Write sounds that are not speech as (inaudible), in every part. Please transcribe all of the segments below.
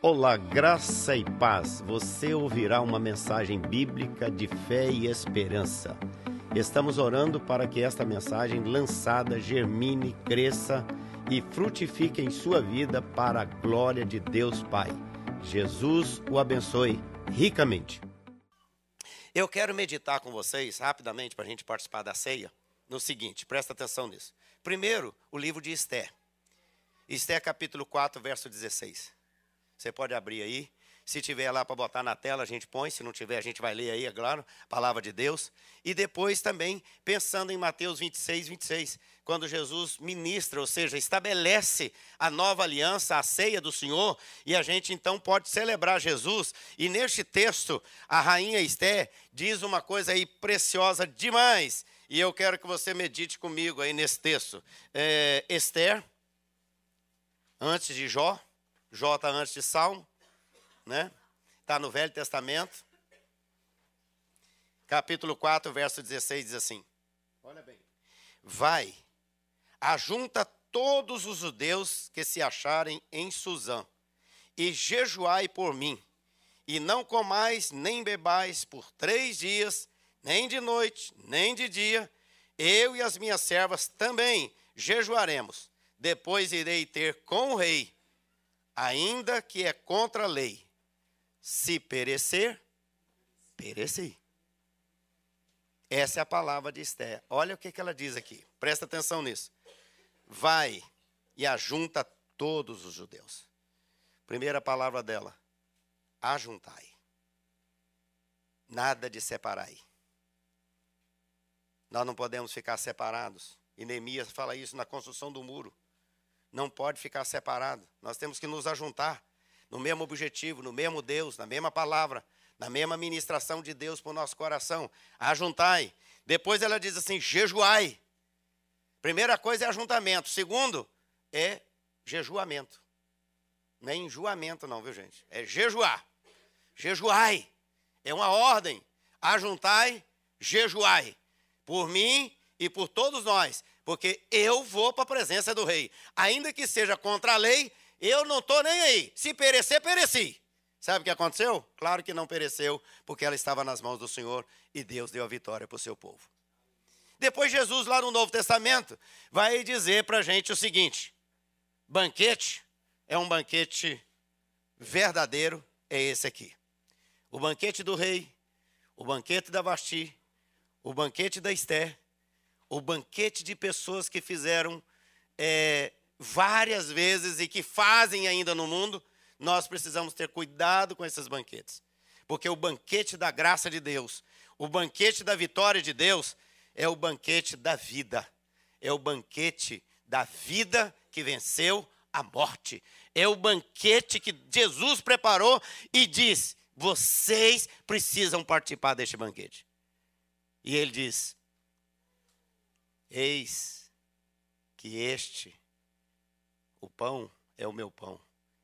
Olá, graça e paz. Você ouvirá uma mensagem bíblica de fé e esperança. Estamos orando para que esta mensagem lançada germine, cresça e frutifique em sua vida para a glória de Deus Pai. Jesus o abençoe ricamente. Eu quero meditar com vocês rapidamente para a gente participar da ceia no seguinte, presta atenção nisso. Primeiro, o livro de Esther. Esther capítulo 4, verso 16. Você pode abrir aí. Se tiver lá para botar na tela, a gente põe. Se não tiver, a gente vai ler aí, é claro, palavra de Deus. E depois também, pensando em Mateus 26, 26, quando Jesus ministra, ou seja, estabelece a nova aliança, a ceia do Senhor, e a gente então pode celebrar Jesus. E neste texto, a rainha Esté diz uma coisa aí preciosa demais. E eu quero que você medite comigo aí nesse texto. É, Esther, antes de Jó, Está antes de Salmo, né? Está no Velho Testamento. Capítulo 4, verso 16 diz assim: Olha bem. Vai, ajunta todos os judeus que se acharem em Suzã, e jejuai por mim, e não comais nem bebais por três dias, nem de noite, nem de dia. Eu e as minhas servas também jejuaremos. Depois irei ter com o rei ainda que é contra a lei. Se perecer, pereci. Essa é a palavra de Esther. Olha o que, que ela diz aqui. Presta atenção nisso. Vai e ajunta todos os judeus. Primeira palavra dela: ajuntai. Nada de separai. Nós não podemos ficar separados. E Neemias fala isso na construção do muro não pode ficar separado. Nós temos que nos ajuntar no mesmo objetivo, no mesmo Deus, na mesma palavra, na mesma ministração de Deus para o nosso coração. Ajuntai. Depois ela diz assim: jejuai. Primeira coisa é ajuntamento. Segundo é jejuamento. Não é enjoamento, não, viu gente? É jejuar. Jejuai. É uma ordem. Ajuntai, jejuai. Por mim e por todos nós porque eu vou para a presença do rei. Ainda que seja contra a lei, eu não estou nem aí. Se perecer, pereci. Sabe o que aconteceu? Claro que não pereceu, porque ela estava nas mãos do Senhor e Deus deu a vitória para o seu povo. Depois, Jesus, lá no Novo Testamento, vai dizer para a gente o seguinte: banquete é um banquete verdadeiro, é esse aqui. O banquete do rei, o banquete da Vasti, o banquete da Esther o banquete de pessoas que fizeram é, várias vezes e que fazem ainda no mundo, nós precisamos ter cuidado com esses banquetes. Porque o banquete da graça de Deus, o banquete da vitória de Deus, é o banquete da vida. É o banquete da vida que venceu a morte. É o banquete que Jesus preparou e diz: vocês precisam participar deste banquete. E ele diz: Eis que este, o pão, é o meu pão.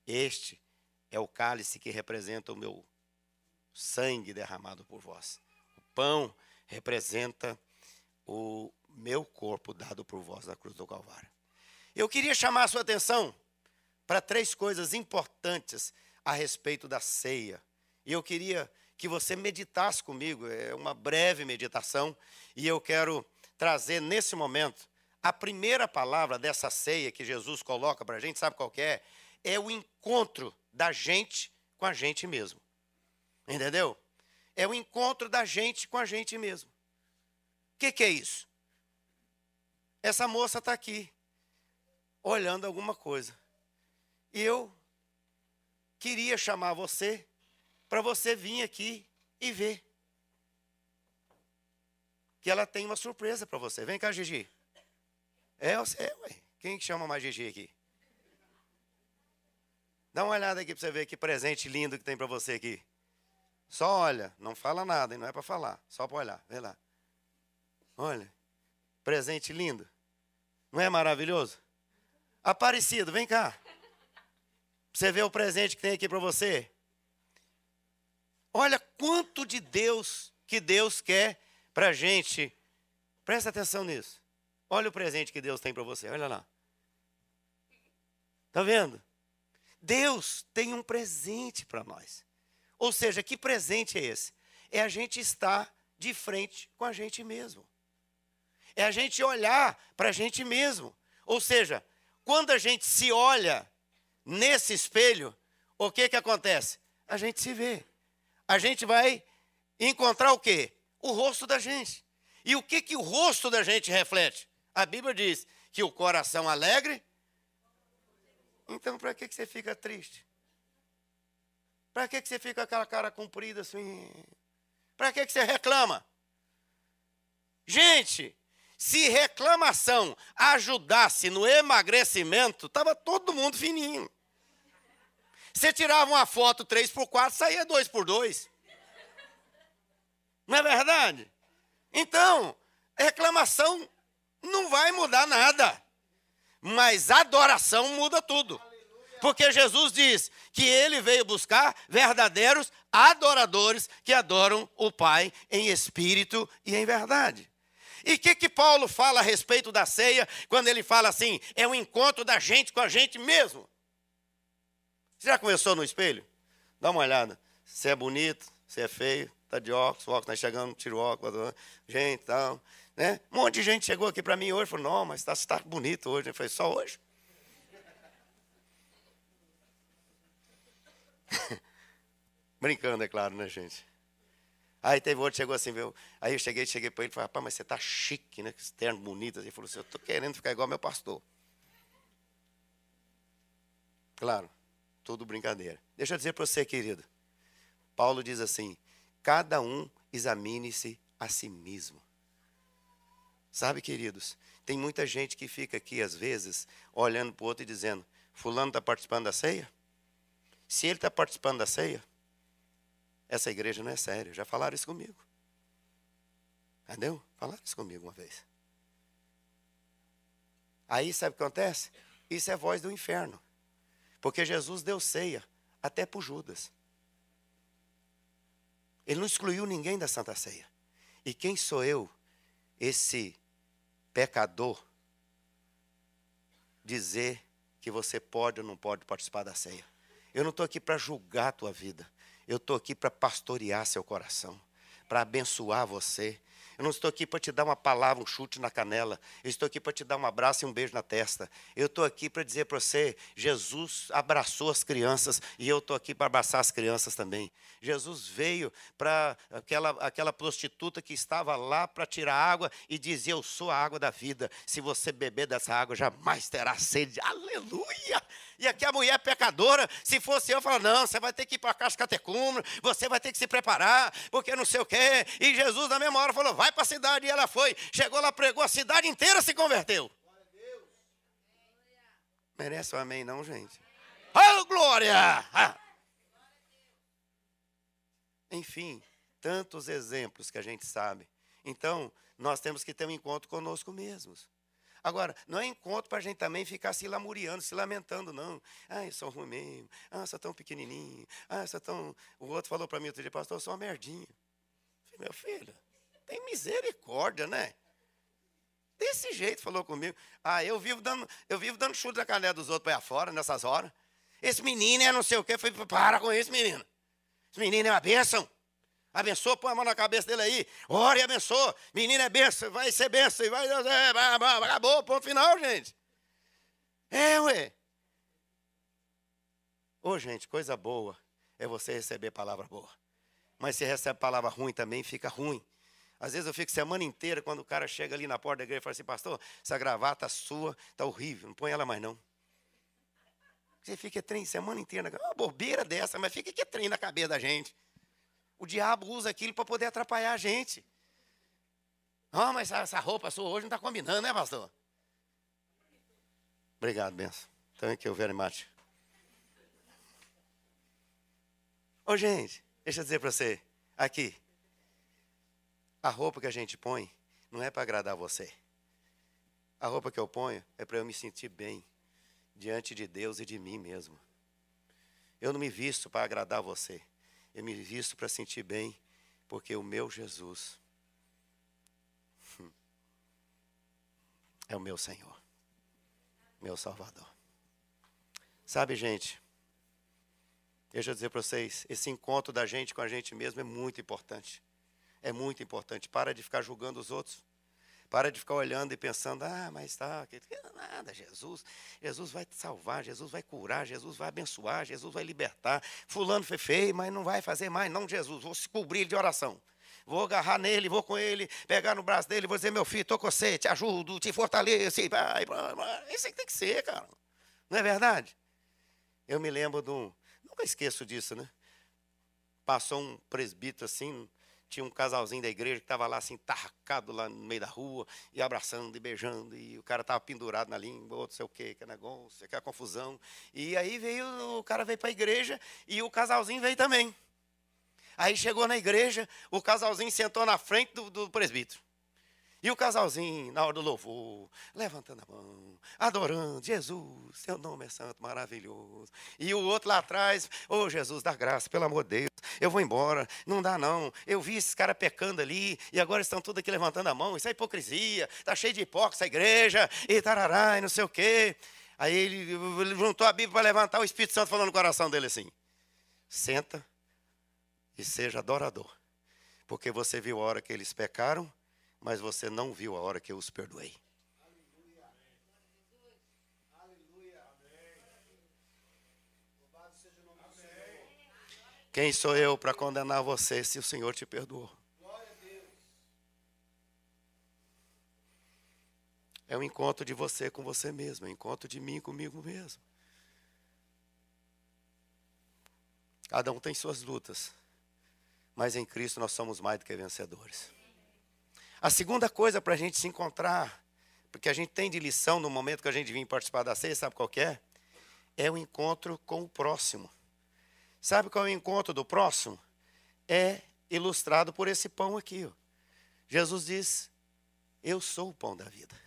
Este é o cálice que representa o meu sangue derramado por vós. O pão representa o meu corpo dado por vós na cruz do Calvário. Eu queria chamar a sua atenção para três coisas importantes a respeito da ceia. E eu queria que você meditasse comigo, é uma breve meditação, e eu quero trazer nesse momento a primeira palavra dessa ceia que Jesus coloca para a gente, sabe qual é? É o encontro da gente com a gente mesmo. Entendeu? É o encontro da gente com a gente mesmo. O que, que é isso? Essa moça está aqui, olhando alguma coisa. E eu queria chamar você para você vir aqui e ver que ela tem uma surpresa para você. Vem cá, Gigi. É você, ué. Quem que chama mais Gigi aqui? Dá uma olhada aqui para você ver que presente lindo que tem para você aqui. Só olha, não fala nada, não é para falar, só para olhar. Vê lá. Olha, presente lindo. Não é maravilhoso? Aparecido, vem cá. Você ver o presente que tem aqui para você. Olha quanto de Deus que Deus quer para a gente. Presta atenção nisso. Olha o presente que Deus tem para você. Olha lá. Está vendo? Deus tem um presente para nós. Ou seja, que presente é esse? É a gente estar de frente com a gente mesmo. É a gente olhar para a gente mesmo. Ou seja, quando a gente se olha nesse espelho, o que que acontece? A gente se vê. A gente vai encontrar o quê? O rosto da gente. E o que que o rosto da gente reflete? A Bíblia diz que o coração alegre então, para que, que você fica triste? Para que, que você fica com aquela cara comprida assim? Para que, que você reclama? Gente, se reclamação ajudasse no emagrecimento, estava todo mundo fininho. Você tirava uma foto 3 por 4 saía 2 por 2 Não é verdade? Então, reclamação não vai mudar nada. Mas adoração muda tudo. Porque Jesus diz que ele veio buscar verdadeiros adoradores que adoram o Pai em espírito e em verdade. E o que, que Paulo fala a respeito da ceia, quando ele fala assim, é um encontro da gente com a gente mesmo? Você já começou no espelho? Dá uma olhada. Se é bonito, se é feio, está de óculos, óculos está chegando, tira o óculos, gente, tal. Né? Um monte de gente chegou aqui para mim hoje e falou: Não, mas está tá bonito hoje. Eu falei: Só hoje? (laughs) Brincando, é claro, né, gente? Aí teve outro chegou assim, viu? Aí eu cheguei, cheguei para ele e falei: Rapaz, mas você está chique, né? Que terno bonito. Ele falou assim: Eu estou querendo ficar igual meu pastor. Claro, tudo brincadeira. Deixa eu dizer para você, querido. Paulo diz assim: Cada um examine-se a si mesmo. Sabe, queridos, tem muita gente que fica aqui, às vezes, olhando para o outro e dizendo: Fulano está participando da ceia? Se ele está participando da ceia, essa igreja não é séria. Já falaram isso comigo. Entendeu? Falaram isso comigo uma vez. Aí sabe o que acontece? Isso é voz do inferno. Porque Jesus deu ceia até para Judas. Ele não excluiu ninguém da Santa Ceia. E quem sou eu, esse pecador dizer que você pode ou não pode participar da ceia. Eu não estou aqui para julgar a tua vida. Eu estou aqui para pastorear seu coração, para abençoar você, eu não estou aqui para te dar uma palavra, um chute na canela. Eu estou aqui para te dar um abraço e um beijo na testa. Eu estou aqui para dizer para você: Jesus abraçou as crianças e eu estou aqui para abraçar as crianças também. Jesus veio para aquela, aquela prostituta que estava lá para tirar água e dizia: Eu sou a água da vida. Se você beber dessa água, jamais terá sede. Aleluia! E aqui a mulher pecadora, se fosse eu, fala: Não, você vai ter que ir para a casa catecúmeno, você vai ter que se preparar, porque não sei o quê. E Jesus, na mesma hora, falou: Vai para a cidade. E ela foi. Chegou lá, pregou, a cidade inteira se converteu. Merece um amém, não, gente? Oh, glória! Ah. Enfim, tantos exemplos que a gente sabe. Então, nós temos que ter um encontro conosco mesmos. Agora, não é encontro para a gente também ficar se lamuriando, se lamentando, não. Ah, eu sou ruim mesmo. Ah, eu sou tão pequenininho. Ah, eu sou tão... O outro falou para mim outro dia, pastor, eu sou uma merdinha. Falei, meu filho, tem misericórdia, né? Desse jeito falou comigo. Ah, eu vivo dando, eu vivo dando chute na canela dos outros para fora nessas horas. Esse menino é não sei o quê. Falei, para com isso, menino. Esse menino é uma bênção. Abençoa, põe a mão na cabeça dele aí. Ora e abençoa. Menino é bênção, vai ser bênção. Vai, é, acabou, ponto final, gente. É, ué. Ô, gente, coisa boa é você receber palavra boa. Mas se recebe palavra ruim também, fica ruim. Às vezes eu fico semana inteira, quando o cara chega ali na porta da igreja e fala assim, pastor, essa gravata sua está horrível, não põe ela mais não. Você fica trem semana inteira, uma bobeira dessa, mas fica que trem na cabeça da gente. O diabo usa aquilo para poder atrapalhar a gente. Ah, oh, mas essa roupa sua hoje não está combinando, né, pastor? Obrigado, benção. Thank you very much. Ô, gente, deixa eu dizer para você. Aqui, a roupa que a gente põe não é para agradar você. A roupa que eu ponho é para eu me sentir bem diante de Deus e de mim mesmo. Eu não me visto para agradar você. Eu me visto para sentir bem, porque o meu Jesus (laughs) é o meu Senhor, meu Salvador. Sabe, gente, Deixa eu dizer para vocês, esse encontro da gente com a gente mesmo é muito importante. É muito importante. Para de ficar julgando os outros. Para de ficar olhando e pensando, ah, mas tá, nada, Jesus, Jesus vai te salvar, Jesus vai curar, Jesus vai abençoar, Jesus vai libertar. Fulano foi feio, mas não vai fazer mais, não, Jesus, vou se cobrir de oração. Vou agarrar nele, vou com ele, pegar no braço dele, vou dizer, meu filho, estou com você, te ajudo, te fortaleço. Vai. Isso aí tem que ser, cara. Não é verdade? Eu me lembro de um. Nunca esqueço disso, né? Passou um presbítero assim, tinha um casalzinho da igreja que estava lá assim, tarracado lá no meio da rua, e abraçando e beijando, e o cara estava pendurado na língua, outro sei o quê, que negócio, que é confusão. E aí veio, o cara veio para a igreja e o casalzinho veio também. Aí chegou na igreja, o casalzinho sentou na frente do, do presbítero. E o casalzinho, na hora do louvor, levantando a mão, adorando, Jesus, seu nome é santo, maravilhoso. E o outro lá atrás, ô oh, Jesus, dá graça, pelo amor de Deus, eu vou embora, não dá não. Eu vi esses caras pecando ali, e agora estão tudo aqui levantando a mão, isso é hipocrisia, está cheio de hipócrita essa igreja, e tarará, e não sei o quê. Aí ele juntou a Bíblia para levantar, o Espírito Santo falando no coração dele assim, senta e seja adorador, porque você viu a hora que eles pecaram, mas você não viu a hora que eu os perdoei. Quem sou eu para condenar você se o Senhor te perdoou? É um encontro de você com você mesmo, é um encontro de mim comigo mesmo. Cada um tem suas lutas, mas em Cristo nós somos mais do que vencedores. A segunda coisa para a gente se encontrar, porque a gente tem de lição no momento que a gente vem participar da ceia, sabe qual é? É o encontro com o próximo. Sabe qual é o encontro do próximo? É ilustrado por esse pão aqui. Ó. Jesus diz: Eu sou o pão da vida.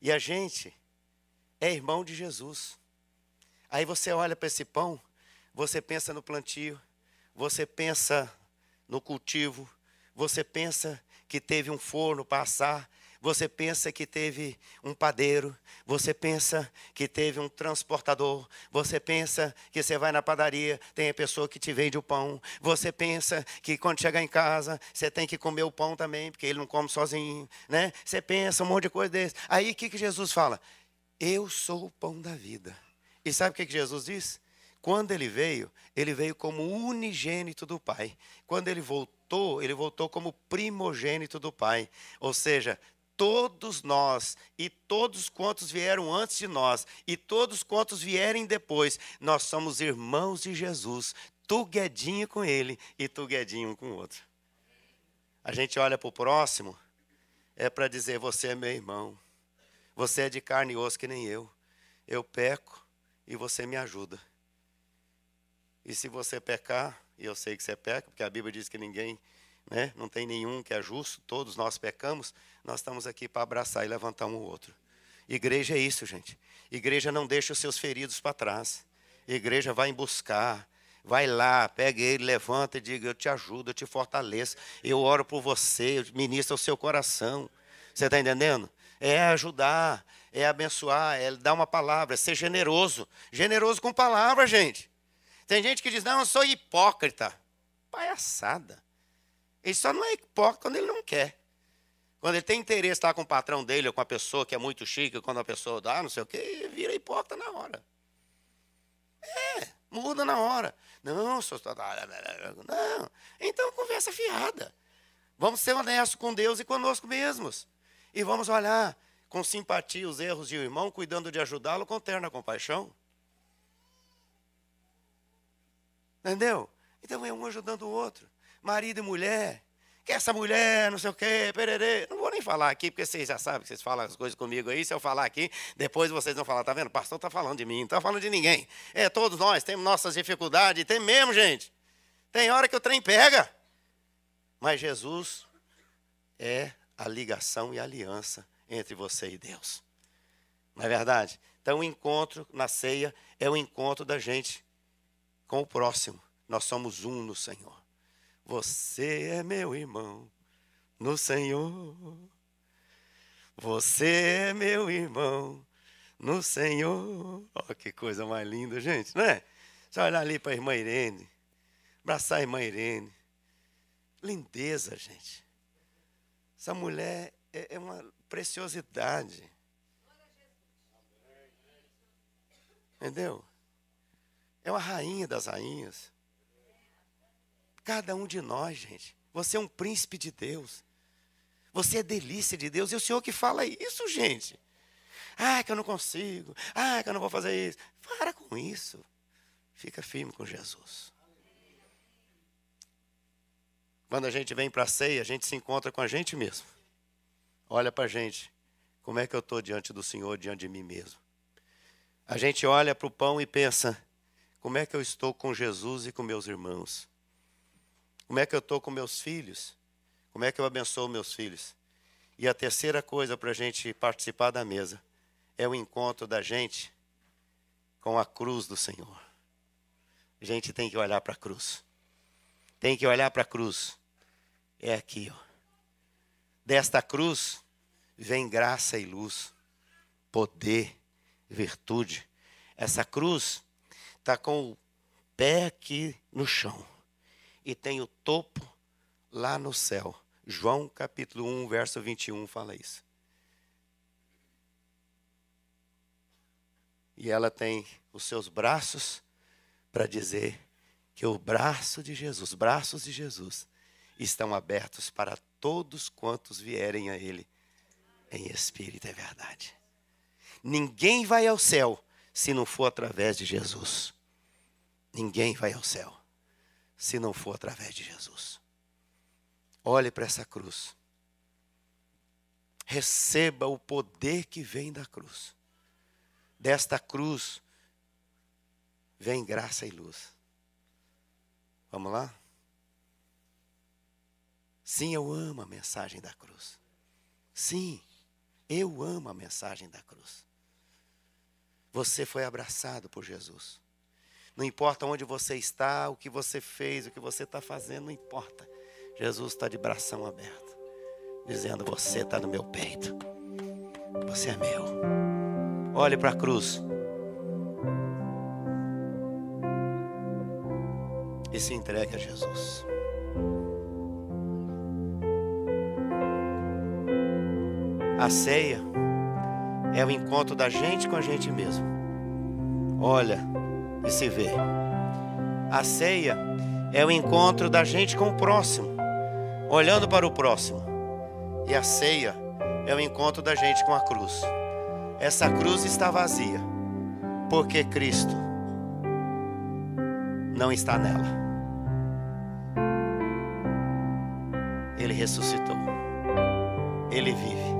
E a gente é irmão de Jesus. Aí você olha para esse pão, você pensa no plantio, você pensa no cultivo, você pensa que teve um forno para assar, você pensa que teve um padeiro, você pensa que teve um transportador, você pensa que você vai na padaria, tem a pessoa que te vende o pão, você pensa que quando chegar em casa, você tem que comer o pão também, porque ele não come sozinho, né? Você pensa um monte de coisa desse. Aí o que, que Jesus fala? Eu sou o pão da vida. E sabe o que, que Jesus diz? Quando ele veio, ele veio como unigênito do Pai. Quando ele voltou, ele voltou como primogênito do Pai. Ou seja, todos nós e todos quantos vieram antes de nós e todos quantos vierem depois, nós somos irmãos de Jesus. Tu guedinho com ele e tu guedinho com o outro. A gente olha para o próximo, é para dizer: você é meu irmão. Você é de carne e osso que nem eu. Eu peco e você me ajuda. E se você pecar, e eu sei que você peca, porque a Bíblia diz que ninguém, né, não tem nenhum que é justo, todos nós pecamos, nós estamos aqui para abraçar e levantar um ou outro. Igreja é isso, gente. Igreja não deixa os seus feridos para trás. Igreja vai em buscar, vai lá, pega ele, levanta e diga: Eu te ajudo, eu te fortaleço, eu oro por você, eu ministro o seu coração. Você está entendendo? É ajudar, é abençoar, é dar uma palavra, é ser generoso. Generoso com palavra, gente. Tem gente que diz, não, eu sou hipócrita. Palhaçada. Ele só não é hipócrita quando ele não quer. Quando ele tem interesse estar com o patrão dele ou com a pessoa que é muito chique, quando a pessoa dá, não sei o quê, vira hipócrita na hora. É, muda na hora. Não, sou... não. Então, conversa fiada. Vamos ser honestos com Deus e conosco mesmos. E vamos olhar com simpatia os erros de um irmão, cuidando de ajudá-lo com terna compaixão. Entendeu? Então é um ajudando o outro. Marido e mulher. Que essa mulher, não sei o quê, pererê. Não vou nem falar aqui, porque vocês já sabem que vocês falam as coisas comigo aí. Se eu falar aqui, depois vocês vão falar, tá vendo? O pastor está falando de mim, não está falando de ninguém. É, todos nós temos nossas dificuldades, tem mesmo, gente. Tem hora que o trem pega. Mas Jesus é a ligação e a aliança entre você e Deus. Não é verdade? Então, o encontro na ceia é o encontro da gente com o próximo. Nós somos um no Senhor. Você é meu irmão no Senhor. Você é meu irmão no Senhor. Oh, que coisa mais linda, gente, não é? Você olhar ali para a irmã Irene, abraçar a irmã Irene. Lindeza, gente. Essa mulher é, é uma preciosidade. Entendeu? É uma rainha das rainhas. Cada um de nós, gente. Você é um príncipe de Deus. Você é delícia de Deus. E o Senhor que fala isso, gente. Ah, que eu não consigo. Ah, que eu não vou fazer isso. Para com isso. Fica firme com Jesus. Quando a gente vem para a ceia, a gente se encontra com a gente mesmo. Olha para a gente. Como é que eu estou diante do Senhor, diante de mim mesmo? A gente olha para o pão e pensa: como é que eu estou com Jesus e com meus irmãos? Como é que eu estou com meus filhos? Como é que eu abençoo meus filhos? E a terceira coisa para a gente participar da mesa é o encontro da gente com a cruz do Senhor. A gente tem que olhar para a cruz. Tem que olhar para a cruz. É aqui, ó. Desta cruz vem graça e luz, poder, virtude. Essa cruz está com o pé aqui no chão e tem o topo lá no céu. João capítulo 1, verso 21 fala isso. E ela tem os seus braços para dizer que o braço de Jesus, os braços de Jesus, estão abertos para todos quantos vierem a Ele em espírito e verdade. Ninguém vai ao céu se não for através de Jesus. Ninguém vai ao céu se não for através de Jesus. Olhe para essa cruz. Receba o poder que vem da cruz. Desta cruz vem graça e luz. Vamos lá? Sim, eu amo a mensagem da cruz. Sim, eu amo a mensagem da cruz. Você foi abraçado por Jesus. Não importa onde você está, o que você fez, o que você está fazendo, não importa. Jesus está de bração aberto, dizendo: Você está no meu peito. Você é meu. Olhe para a cruz. E se entregue a Jesus. A ceia é o encontro da gente com a gente mesmo. Olha e se vê. A ceia é o encontro da gente com o próximo, olhando para o próximo. E a ceia é o encontro da gente com a cruz. Essa cruz está vazia, porque Cristo não está nela. Ele ressuscitou. Ele vive.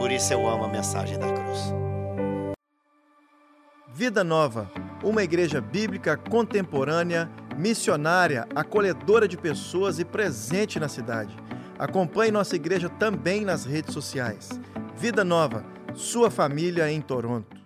Por isso eu amo a mensagem da cruz. Vida Nova, uma igreja bíblica contemporânea, missionária, acolhedora de pessoas e presente na cidade. Acompanhe nossa igreja também nas redes sociais. Vida Nova, sua família em Toronto.